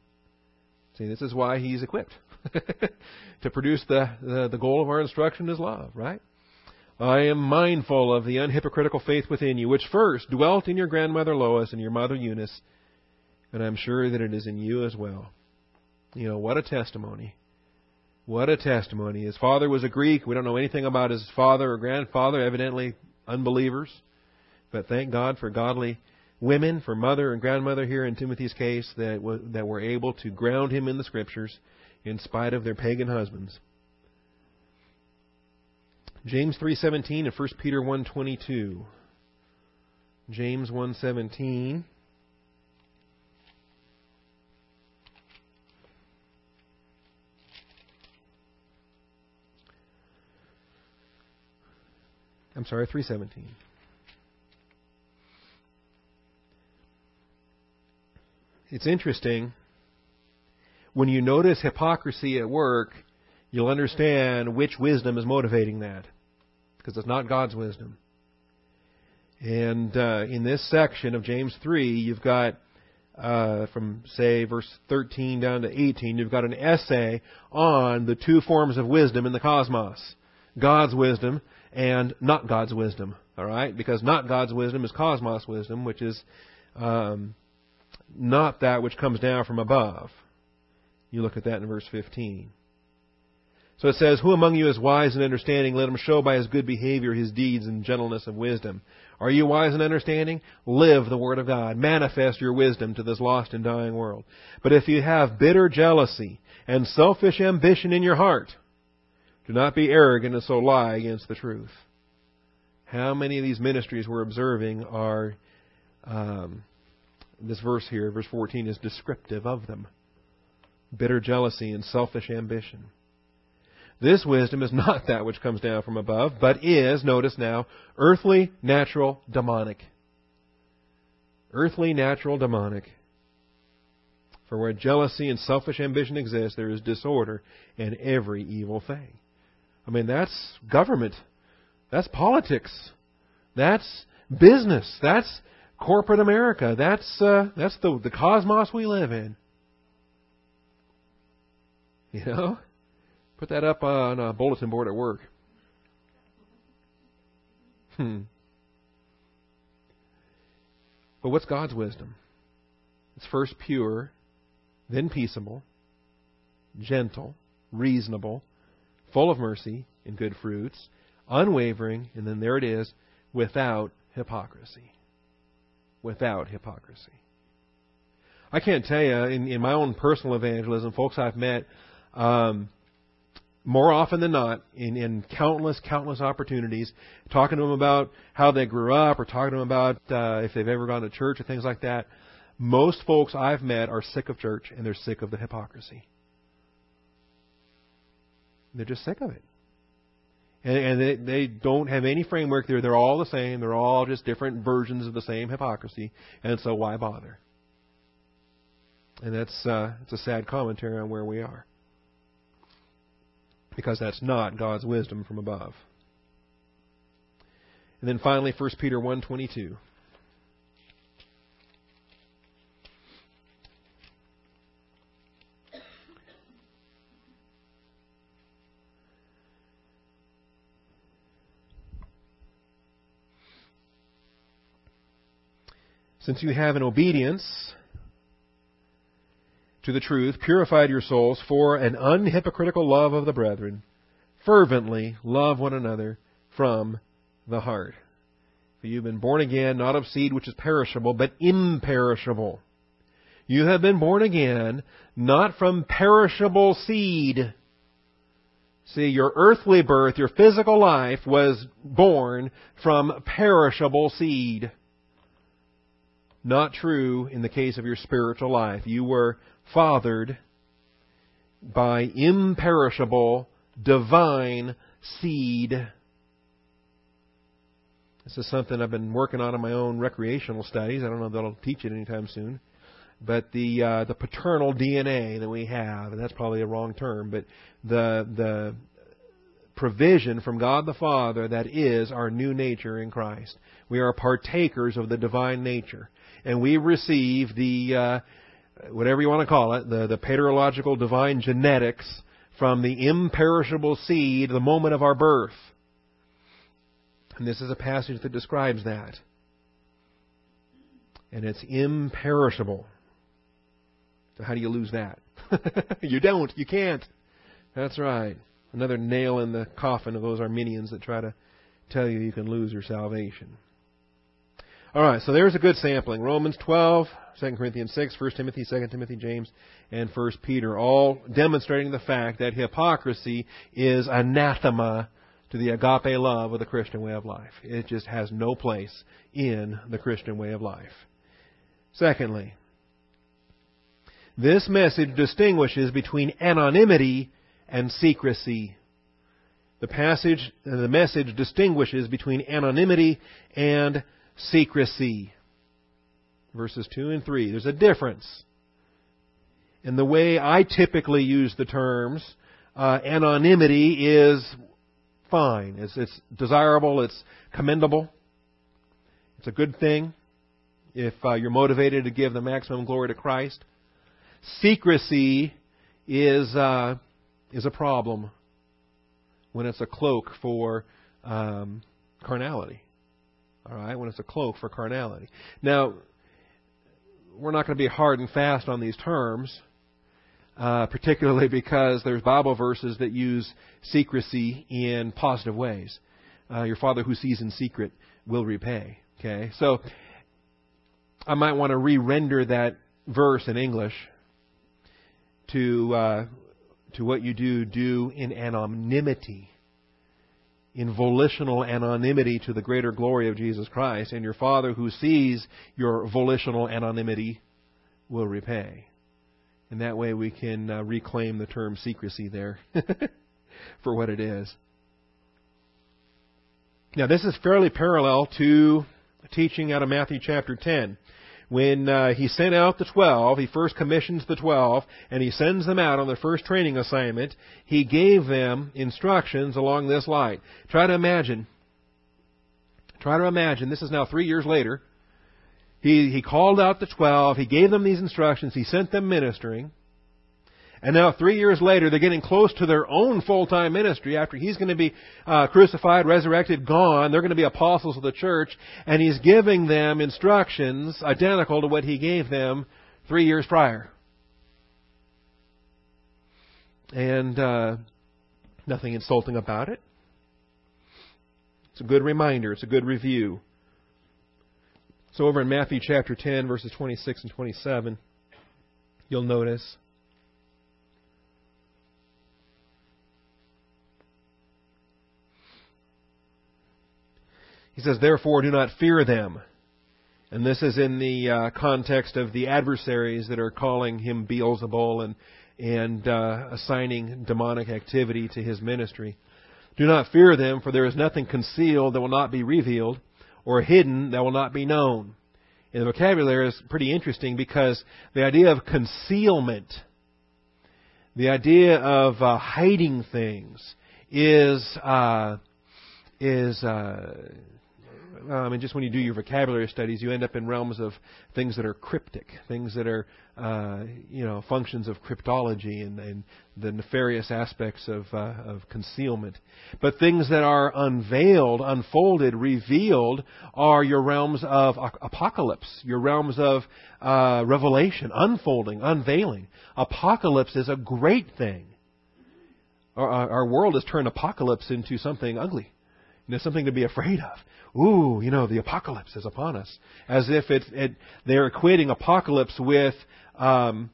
See, this is why he's equipped. to produce the, the, the goal of our instruction is love, right? I am mindful of the unhypocritical faith within you, which first dwelt in your grandmother Lois and your mother Eunice, and I'm sure that it is in you as well. You know, what a testimony. What a testimony. His father was a Greek. We don't know anything about his father or grandfather, evidently unbelievers. But thank God for godly women, for mother and grandmother here in Timothy's case, that, that were able to ground him in the Scriptures in spite of their pagan husbands. James 3:17 and 1 Peter 1:22. James 1:17 I'm sorry, 317. It's interesting. When you notice hypocrisy at work, you'll understand which wisdom is motivating that. Because it's not God's wisdom. And uh, in this section of James 3, you've got, uh, from, say, verse 13 down to 18, you've got an essay on the two forms of wisdom in the cosmos God's wisdom and not God's wisdom. All right, because not God's wisdom is cosmos wisdom, which is um, not that which comes down from above. You look at that in verse 15. So it says, Who among you is wise and understanding? Let him show by his good behavior his deeds and gentleness of wisdom. Are you wise and understanding? Live the word of God. Manifest your wisdom to this lost and dying world. But if you have bitter jealousy and selfish ambition in your heart, do not be arrogant and so lie against the truth. How many of these ministries we're observing are, um, this verse here, verse 14, is descriptive of them bitter jealousy and selfish ambition. This wisdom is not that which comes down from above, but is, notice now, earthly, natural, demonic. Earthly, natural, demonic. For where jealousy and selfish ambition exist, there is disorder and every evil thing. I mean, that's government. That's politics. That's business. That's corporate America. That's uh, that's the the cosmos we live in. You know, put that up on a bulletin board at work. Hmm. But what's God's wisdom? It's first pure, then peaceable, gentle, reasonable, full of mercy and good fruits, unwavering, and then there it is, without hypocrisy. Without hypocrisy. I can't tell you, in, in my own personal evangelism, folks I've met, um, more often than not, in, in countless, countless opportunities, talking to them about how they grew up or talking to them about uh, if they've ever gone to church or things like that, most folks I've met are sick of church and they're sick of the hypocrisy. They're just sick of it. And, and they, they don't have any framework there. They're all the same. They're all just different versions of the same hypocrisy. And so why bother? And that's uh, it's a sad commentary on where we are. Because that's not God's wisdom from above. And then finally 1 Peter 1:22. Since you have an obedience to the truth purified your souls for an unhypocritical love of the brethren, fervently love one another from the heart. For you've been born again, not of seed which is perishable, but imperishable. You have been born again, not from perishable seed. See, your earthly birth, your physical life was born from perishable seed. Not true in the case of your spiritual life. You were fathered by imperishable, divine seed. This is something I've been working on in my own recreational studies. I don't know that I'll teach it anytime soon. But the uh, the paternal DNA that we have, and that's probably a wrong term, but the the provision from God the Father that is our new nature in Christ. We are partakers of the divine nature and we receive the uh, whatever you want to call it, the, the paterological divine genetics from the imperishable seed the moment of our birth. And this is a passage that describes that. And it's imperishable. So how do you lose that? you don't. You can't. That's right. Another nail in the coffin of those Arminians that try to tell you you can lose your salvation. All right, so there's a good sampling. Romans 12, 2 Corinthians 6, 1 Timothy, 2 Timothy, James, and 1 Peter, all demonstrating the fact that hypocrisy is anathema to the agape love of the Christian way of life. It just has no place in the Christian way of life. Secondly, this message distinguishes between anonymity and secrecy. The passage, the message distinguishes between anonymity and secrecy. Verses 2 and 3. There's a difference. In the way I typically use the terms, uh, anonymity is fine. It's, it's desirable. It's commendable. It's a good thing if uh, you're motivated to give the maximum glory to Christ. Secrecy is uh, is a problem when it's a cloak for um, carnality. All right, when it's a cloak for carnality. Now, we're not going to be hard and fast on these terms, uh, particularly because there's Bible verses that use secrecy in positive ways. Uh, your Father who sees in secret will repay. Okay, so I might want to re-render that verse in English to uh, to what you do do in anonymity, in volitional anonymity to the greater glory of Jesus Christ, and your Father who sees your volitional anonymity will repay. And that way we can uh, reclaim the term secrecy there for what it is. Now, this is fairly parallel to teaching out of Matthew chapter 10 when uh, he sent out the twelve, he first commissions the twelve, and he sends them out on their first training assignment, he gave them instructions along this line. Try to imagine. Try to imagine. This is now three years later. He, he called out the twelve, he gave them these instructions, he sent them ministering. And now, three years later, they're getting close to their own full-time ministry after he's going to be uh, crucified, resurrected, gone. They're going to be apostles of the church, and he's giving them instructions identical to what he gave them three years prior. And uh, nothing insulting about it. It's a good reminder. It's a good review. So, over in Matthew chapter 10, verses 26 and 27, you'll notice. He says, Therefore, do not fear them. And this is in the uh, context of the adversaries that are calling him Beelzebul and, and uh, assigning demonic activity to his ministry. Do not fear them, for there is nothing concealed that will not be revealed, or hidden that will not be known. And the vocabulary is pretty interesting because the idea of concealment, the idea of uh, hiding things, is uh, is uh, um, and just when you do your vocabulary studies, you end up in realms of things that are cryptic, things that are, uh, you know, functions of cryptology and, and the nefarious aspects of, uh, of concealment. But things that are unveiled, unfolded, revealed are your realms of apocalypse, your realms of uh, revelation, unfolding, unveiling. Apocalypse is a great thing. Our, our world has turned apocalypse into something ugly. Know, something to be afraid of ooh, you know, the apocalypse is upon us, as if it, it they're equating apocalypse with um,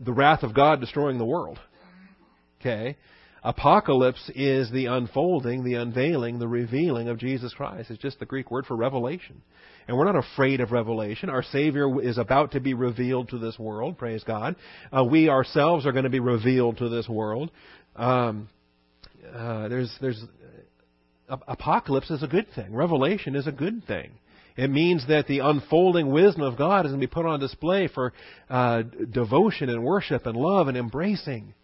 the wrath of God destroying the world. Okay, apocalypse is the unfolding, the unveiling, the revealing of Jesus Christ. It's just the Greek word for revelation. And we're not afraid of revelation. Our Savior is about to be revealed to this world. Praise God. Uh, we ourselves are going to be revealed to this world. Um, uh, there's there's apocalypse is a good thing. Revelation is a good thing. It means that the unfolding wisdom of God is going to be put on display for uh, devotion and worship and love and embracing.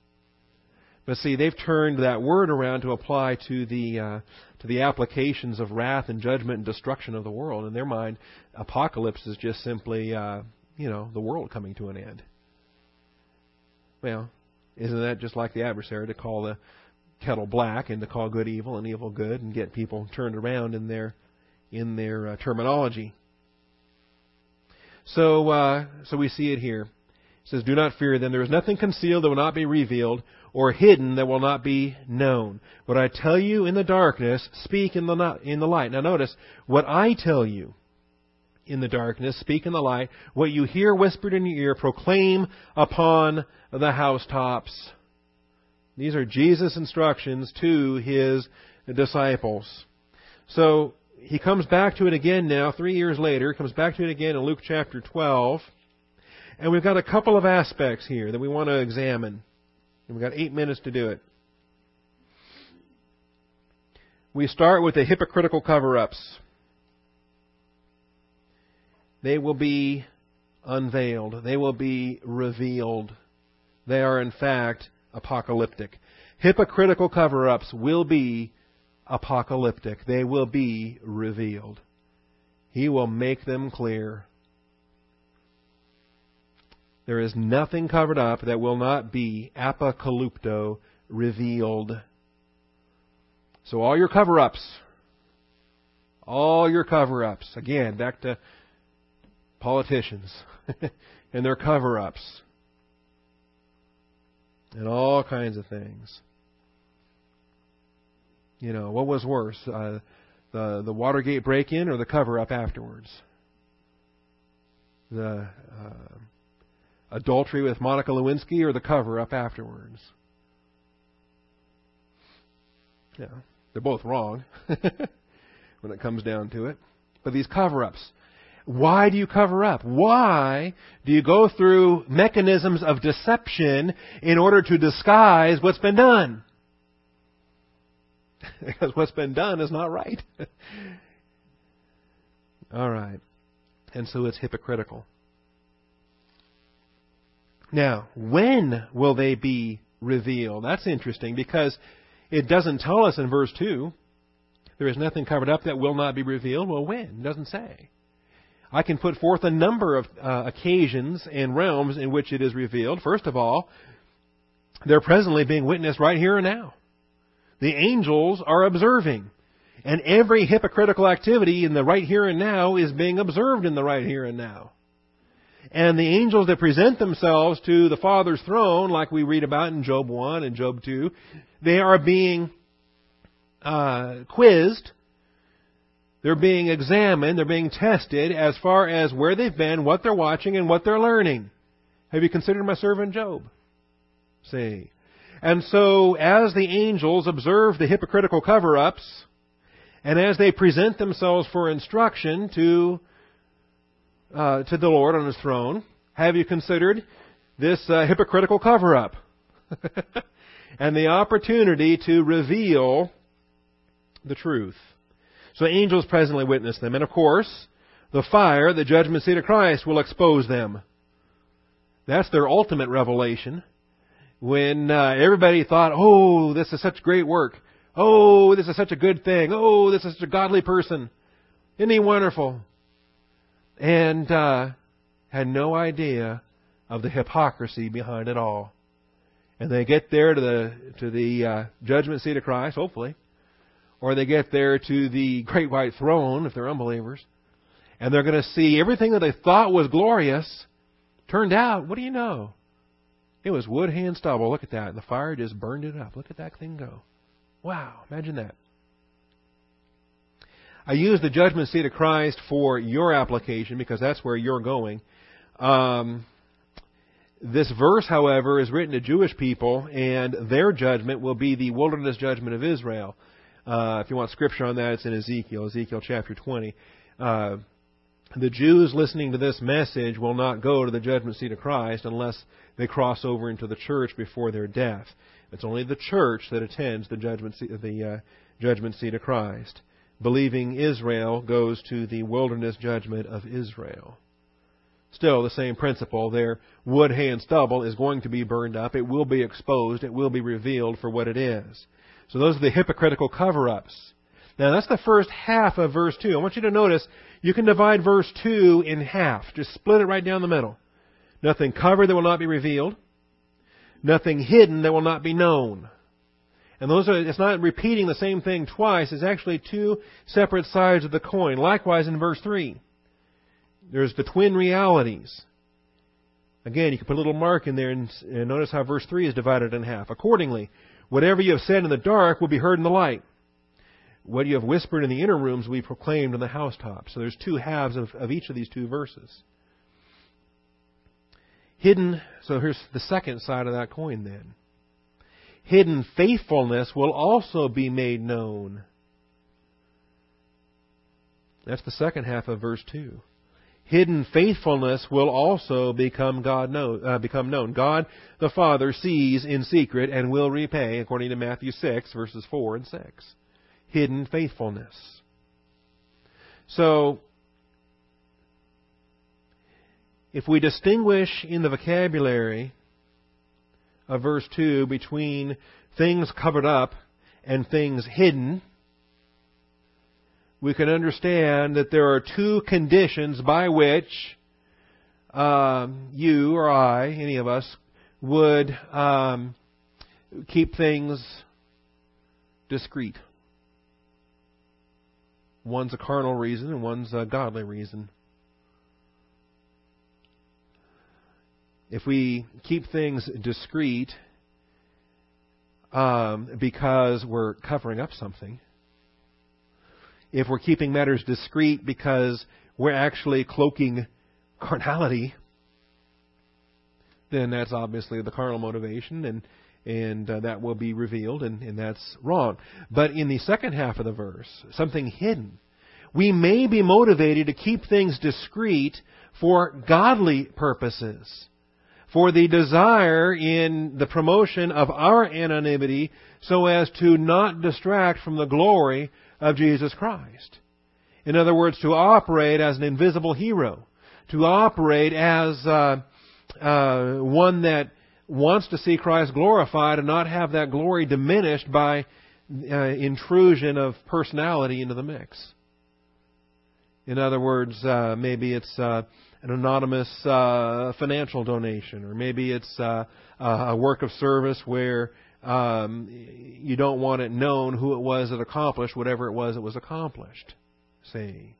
But see, they've turned that word around to apply to the uh, to the applications of wrath and judgment and destruction of the world. In their mind, apocalypse is just simply, uh, you know, the world coming to an end. Well, isn't that just like the adversary to call the kettle black and to call good evil and evil good and get people turned around in their in their uh, terminology. So uh, so we see it here. It says, "Do not fear them. There is nothing concealed that will not be revealed, or hidden that will not be known. What I tell you in the darkness, speak in the, in the light. Now notice, what I tell you in the darkness, speak in the light. What you hear whispered in your ear, proclaim upon the housetops. These are Jesus' instructions to his disciples. So, he comes back to it again now, three years later, comes back to it again in Luke chapter 12. And we've got a couple of aspects here that we want to examine. And we've got eight minutes to do it. We start with the hypocritical cover ups. They will be unveiled. They will be revealed. They are, in fact, apocalyptic. Hypocritical cover ups will be apocalyptic. They will be revealed. He will make them clear. There is nothing covered up that will not be apocalypto revealed. So all your cover ups, all your cover ups, again, back to politicians and their cover ups, and all kinds of things. You know, what was worse, uh, the the Watergate break-in or the cover-up afterwards? The uh, adultery with Monica Lewinsky or the cover up afterwards. Yeah, they're both wrong when it comes down to it. But these cover ups. Why do you cover up? Why do you go through mechanisms of deception in order to disguise what's been done? because what's been done is not right. All right. And so it's hypocritical. Now, when will they be revealed? That's interesting because it doesn't tell us in verse 2. There is nothing covered up that will not be revealed. Well, when? It doesn't say. I can put forth a number of uh, occasions and realms in which it is revealed. First of all, they're presently being witnessed right here and now. The angels are observing. And every hypocritical activity in the right here and now is being observed in the right here and now. And the angels that present themselves to the Father's throne, like we read about in Job 1 and Job 2, they are being uh, quizzed. They're being examined. They're being tested as far as where they've been, what they're watching, and what they're learning. Have you considered my servant Job? See. And so, as the angels observe the hypocritical cover ups, and as they present themselves for instruction to uh, to the Lord on His throne, have you considered this uh, hypocritical cover up? and the opportunity to reveal the truth. So angels presently witness them. And of course, the fire, the judgment seat of Christ, will expose them. That's their ultimate revelation. When uh, everybody thought, oh, this is such great work. Oh, this is such a good thing. Oh, this is such a godly person. Isn't he wonderful? and uh, had no idea of the hypocrisy behind it all. And they get there to the to the uh, judgment seat of Christ, hopefully, or they get there to the great white throne if they're unbelievers, and they're going to see everything that they thought was glorious turned out. What do you know? It was wood, hay, and stubble. Look at that. The fire just burned it up. Look at that thing go. Wow! Imagine that. I use the judgment seat of Christ for your application because that's where you're going. Um, this verse, however, is written to Jewish people, and their judgment will be the wilderness judgment of Israel. Uh, if you want scripture on that, it's in Ezekiel, Ezekiel chapter 20. Uh, the Jews listening to this message will not go to the judgment seat of Christ unless they cross over into the church before their death. It's only the church that attends the judgment seat, the uh, judgment seat of Christ believing Israel goes to the wilderness judgment of Israel. Still, the same principle there. Wood, hay, and stubble is going to be burned up. It will be exposed. It will be revealed for what it is. So those are the hypocritical cover-ups. Now that's the first half of verse 2. I want you to notice you can divide verse 2 in half. Just split it right down the middle. Nothing covered that will not be revealed. Nothing hidden that will not be known. And those are, it's not repeating the same thing twice. It's actually two separate sides of the coin. Likewise in verse 3. There's the twin realities. Again, you can put a little mark in there and, and notice how verse 3 is divided in half. Accordingly, whatever you have said in the dark will be heard in the light. What you have whispered in the inner rooms will be proclaimed on the housetops. So there's two halves of, of each of these two verses. Hidden, so here's the second side of that coin then. Hidden faithfulness will also be made known. That's the second half of verse 2 hidden faithfulness will also become God know, uh, become known. God the Father sees in secret and will repay, according to Matthew 6, verses 4 and 6. Hidden faithfulness. So, if we distinguish in the vocabulary of verse 2 between things covered up and things hidden, we can understand that there are two conditions by which um, you or I, any of us, would um, keep things discreet. One's a carnal reason and one's a godly reason. If we keep things discreet um, because we're covering up something, if we're keeping matters discreet because we're actually cloaking carnality, then that's obviously the carnal motivation, and and uh, that will be revealed, and, and that's wrong. But in the second half of the verse, something hidden. We may be motivated to keep things discreet for godly purposes, for the desire in the promotion of our anonymity so as to not distract from the glory of Jesus Christ. In other words, to operate as an invisible hero, to operate as uh, uh, one that wants to see Christ glorified and not have that glory diminished by uh, intrusion of personality into the mix. In other words, uh, maybe it's uh, an anonymous uh, financial donation, or maybe it's a work of service where um, you don't want it known who it was that accomplished whatever it was that was accomplished. See?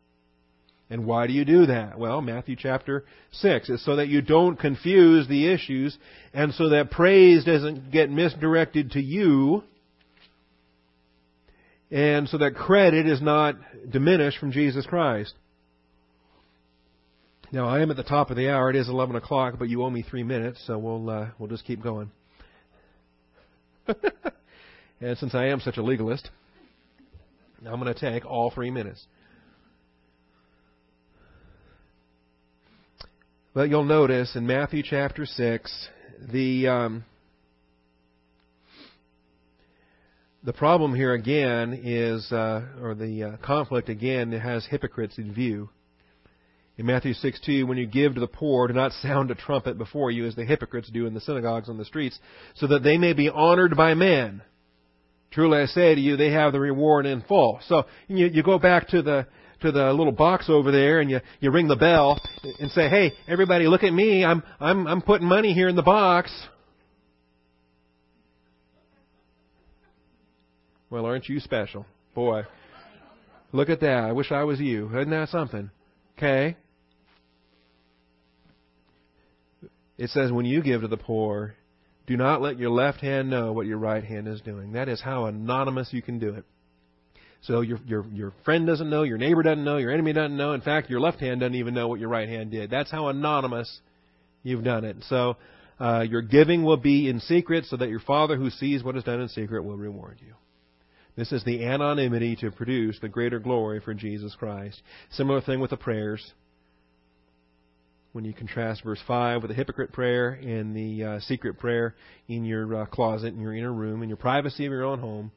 And why do you do that? Well, Matthew chapter 6 is so that you don't confuse the issues and so that praise doesn't get misdirected to you and so that credit is not diminished from Jesus Christ. Now, I am at the top of the hour. It is 11 o'clock, but you owe me three minutes, so we'll, uh, we'll just keep going. and since I am such a legalist, I'm going to take all three minutes. But you'll notice in Matthew chapter 6, the. Um, the problem here again is, uh, or the uh, conflict again has hypocrites in view. In Matthew 6 2, when you give to the poor, do not sound a trumpet before you as the hypocrites do in the synagogues on the streets, so that they may be honored by men. Truly I say to you, they have the reward in full. So you, you go back to the to the little box over there and you, you ring the bell and say, Hey, everybody look at me, I'm I'm I'm putting money here in the box. Well, aren't you special? Boy. Look at that. I wish I was you. Isn't that something? Okay. It says, when you give to the poor, do not let your left hand know what your right hand is doing. That is how anonymous you can do it. So your your your friend doesn't know, your neighbor doesn't know, your enemy doesn't know. In fact, your left hand doesn't even know what your right hand did. That's how anonymous you've done it. So uh, your giving will be in secret, so that your Father who sees what is done in secret will reward you. This is the anonymity to produce the greater glory for Jesus Christ. Similar thing with the prayers when you contrast verse 5 with the hypocrite prayer and the uh, secret prayer in your uh, closet, in your inner room, in your privacy of your own home,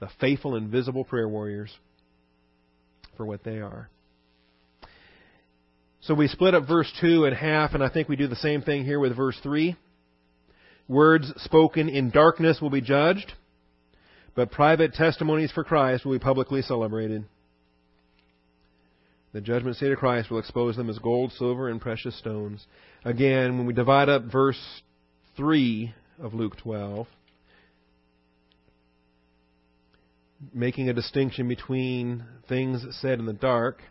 the faithful and visible prayer warriors for what they are. So we split up verse 2 in half, and I think we do the same thing here with verse 3. Words spoken in darkness will be judged, but private testimonies for Christ will be publicly celebrated. The judgment seat of Christ will expose them as gold, silver, and precious stones. Again, when we divide up verse 3 of Luke 12, making a distinction between things said in the dark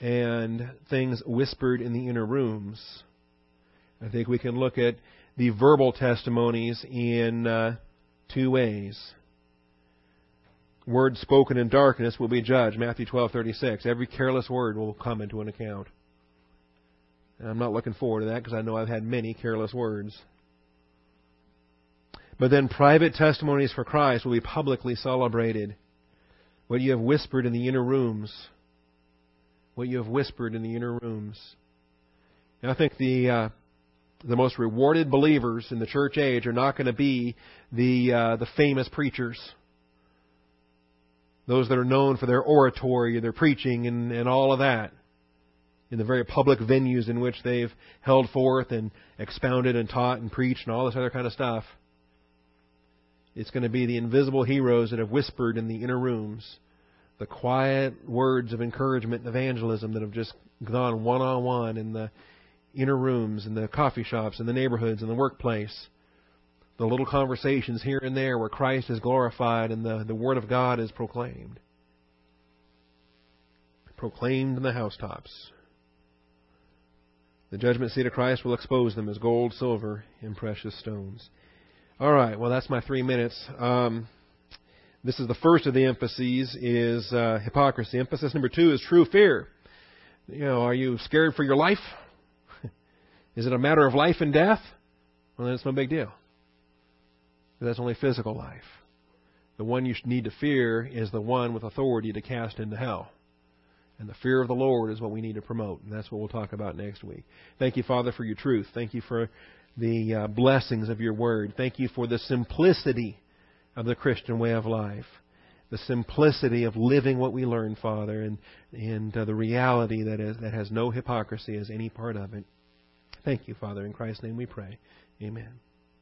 and things whispered in the inner rooms. I think we can look at the verbal testimonies in uh, two ways. Words spoken in darkness will be judged. Matthew 12:36. Every careless word will come into an account. And I'm not looking forward to that because I know I've had many careless words. But then private testimonies for Christ will be publicly celebrated. What you have whispered in the inner rooms. What you have whispered in the inner rooms. And I think the uh, the most rewarded believers in the church age are not going to be the uh, the famous preachers. Those that are known for their oratory, and their preaching, and, and all of that in the very public venues in which they've held forth and expounded and taught and preached and all this other kind of stuff. It's going to be the invisible heroes that have whispered in the inner rooms, the quiet words of encouragement and evangelism that have just gone one on one in the inner rooms, in the coffee shops, in the neighborhoods, in the workplace. The little conversations here and there where Christ is glorified and the, the Word of God is proclaimed. Proclaimed in the housetops. The judgment seat of Christ will expose them as gold, silver, and precious stones. All right, well, that's my three minutes. Um, this is the first of the emphases is uh, hypocrisy. Emphasis number two is true fear. You know, are you scared for your life? is it a matter of life and death? Well, then it's no big deal. That's only physical life. The one you need to fear is the one with authority to cast into hell. And the fear of the Lord is what we need to promote. And that's what we'll talk about next week. Thank you, Father, for your truth. Thank you for the uh, blessings of your word. Thank you for the simplicity of the Christian way of life. The simplicity of living what we learn, Father, and, and uh, the reality that, is, that has no hypocrisy as any part of it. Thank you, Father. In Christ's name we pray. Amen.